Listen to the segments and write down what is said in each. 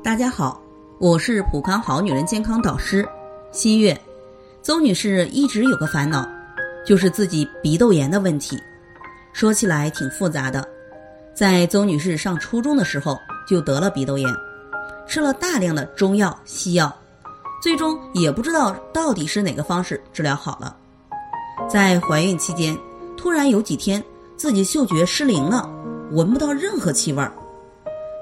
大家好，我是普康好女人健康导师新月。邹女士一直有个烦恼，就是自己鼻窦炎的问题。说起来挺复杂的，在邹女士上初中的时候就得了鼻窦炎，吃了大量的中药西药，最终也不知道到底是哪个方式治疗好了。在怀孕期间，突然有几天自己嗅觉失灵了，闻不到任何气味儿，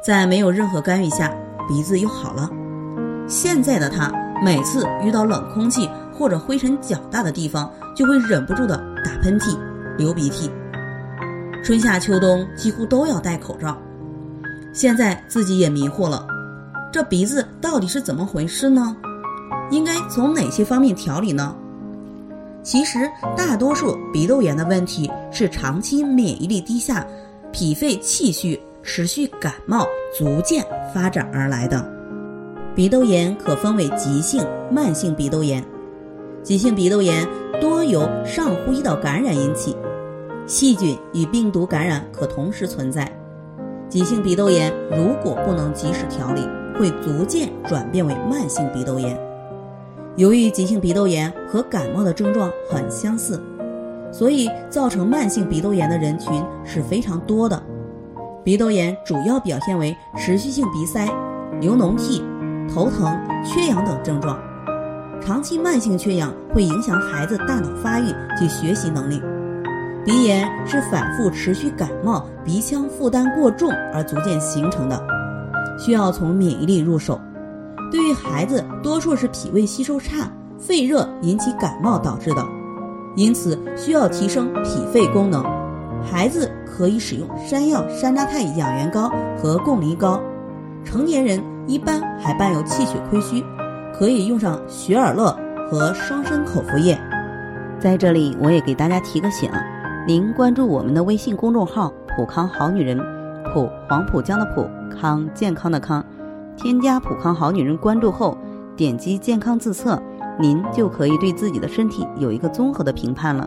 在没有任何干预下。鼻子又好了。现在的他每次遇到冷空气或者灰尘较大的地方，就会忍不住的打喷嚏、流鼻涕。春夏秋冬几乎都要戴口罩。现在自己也迷糊了，这鼻子到底是怎么回事呢？应该从哪些方面调理呢？其实大多数鼻窦炎的问题是长期免疫力低下、脾肺气虚。持续感冒逐渐发展而来的鼻窦炎可分为急性、慢性鼻窦炎。急性鼻窦炎多由上呼吸道感染引起，细菌与病毒感染可同时存在。急性鼻窦炎如果不能及时调理，会逐渐转变为慢性鼻窦炎。由于急性鼻窦炎和感冒的症状很相似，所以造成慢性鼻窦炎的人群是非常多的。鼻窦炎主要表现为持续性鼻塞、流脓涕、头疼、缺氧等症状。长期慢性缺氧会影响孩子大脑发育及学习能力。鼻炎是反复持续感冒、鼻腔负担过重而逐渐形成的，需要从免疫力入手。对于孩子，多数是脾胃吸收差、肺热引起感冒导致的，因此需要提升脾肺功能。孩子可以使用山药山楂肽养元膏和贡梨膏，成年人一般还伴有气血亏虚，可以用上雪尔乐和双参口服液。在这里，我也给大家提个醒：您关注我们的微信公众号“普康好女人”，普黄浦江的普康健康的康，添加“普康好女人”关注后，点击健康自测，您就可以对自己的身体有一个综合的评判了。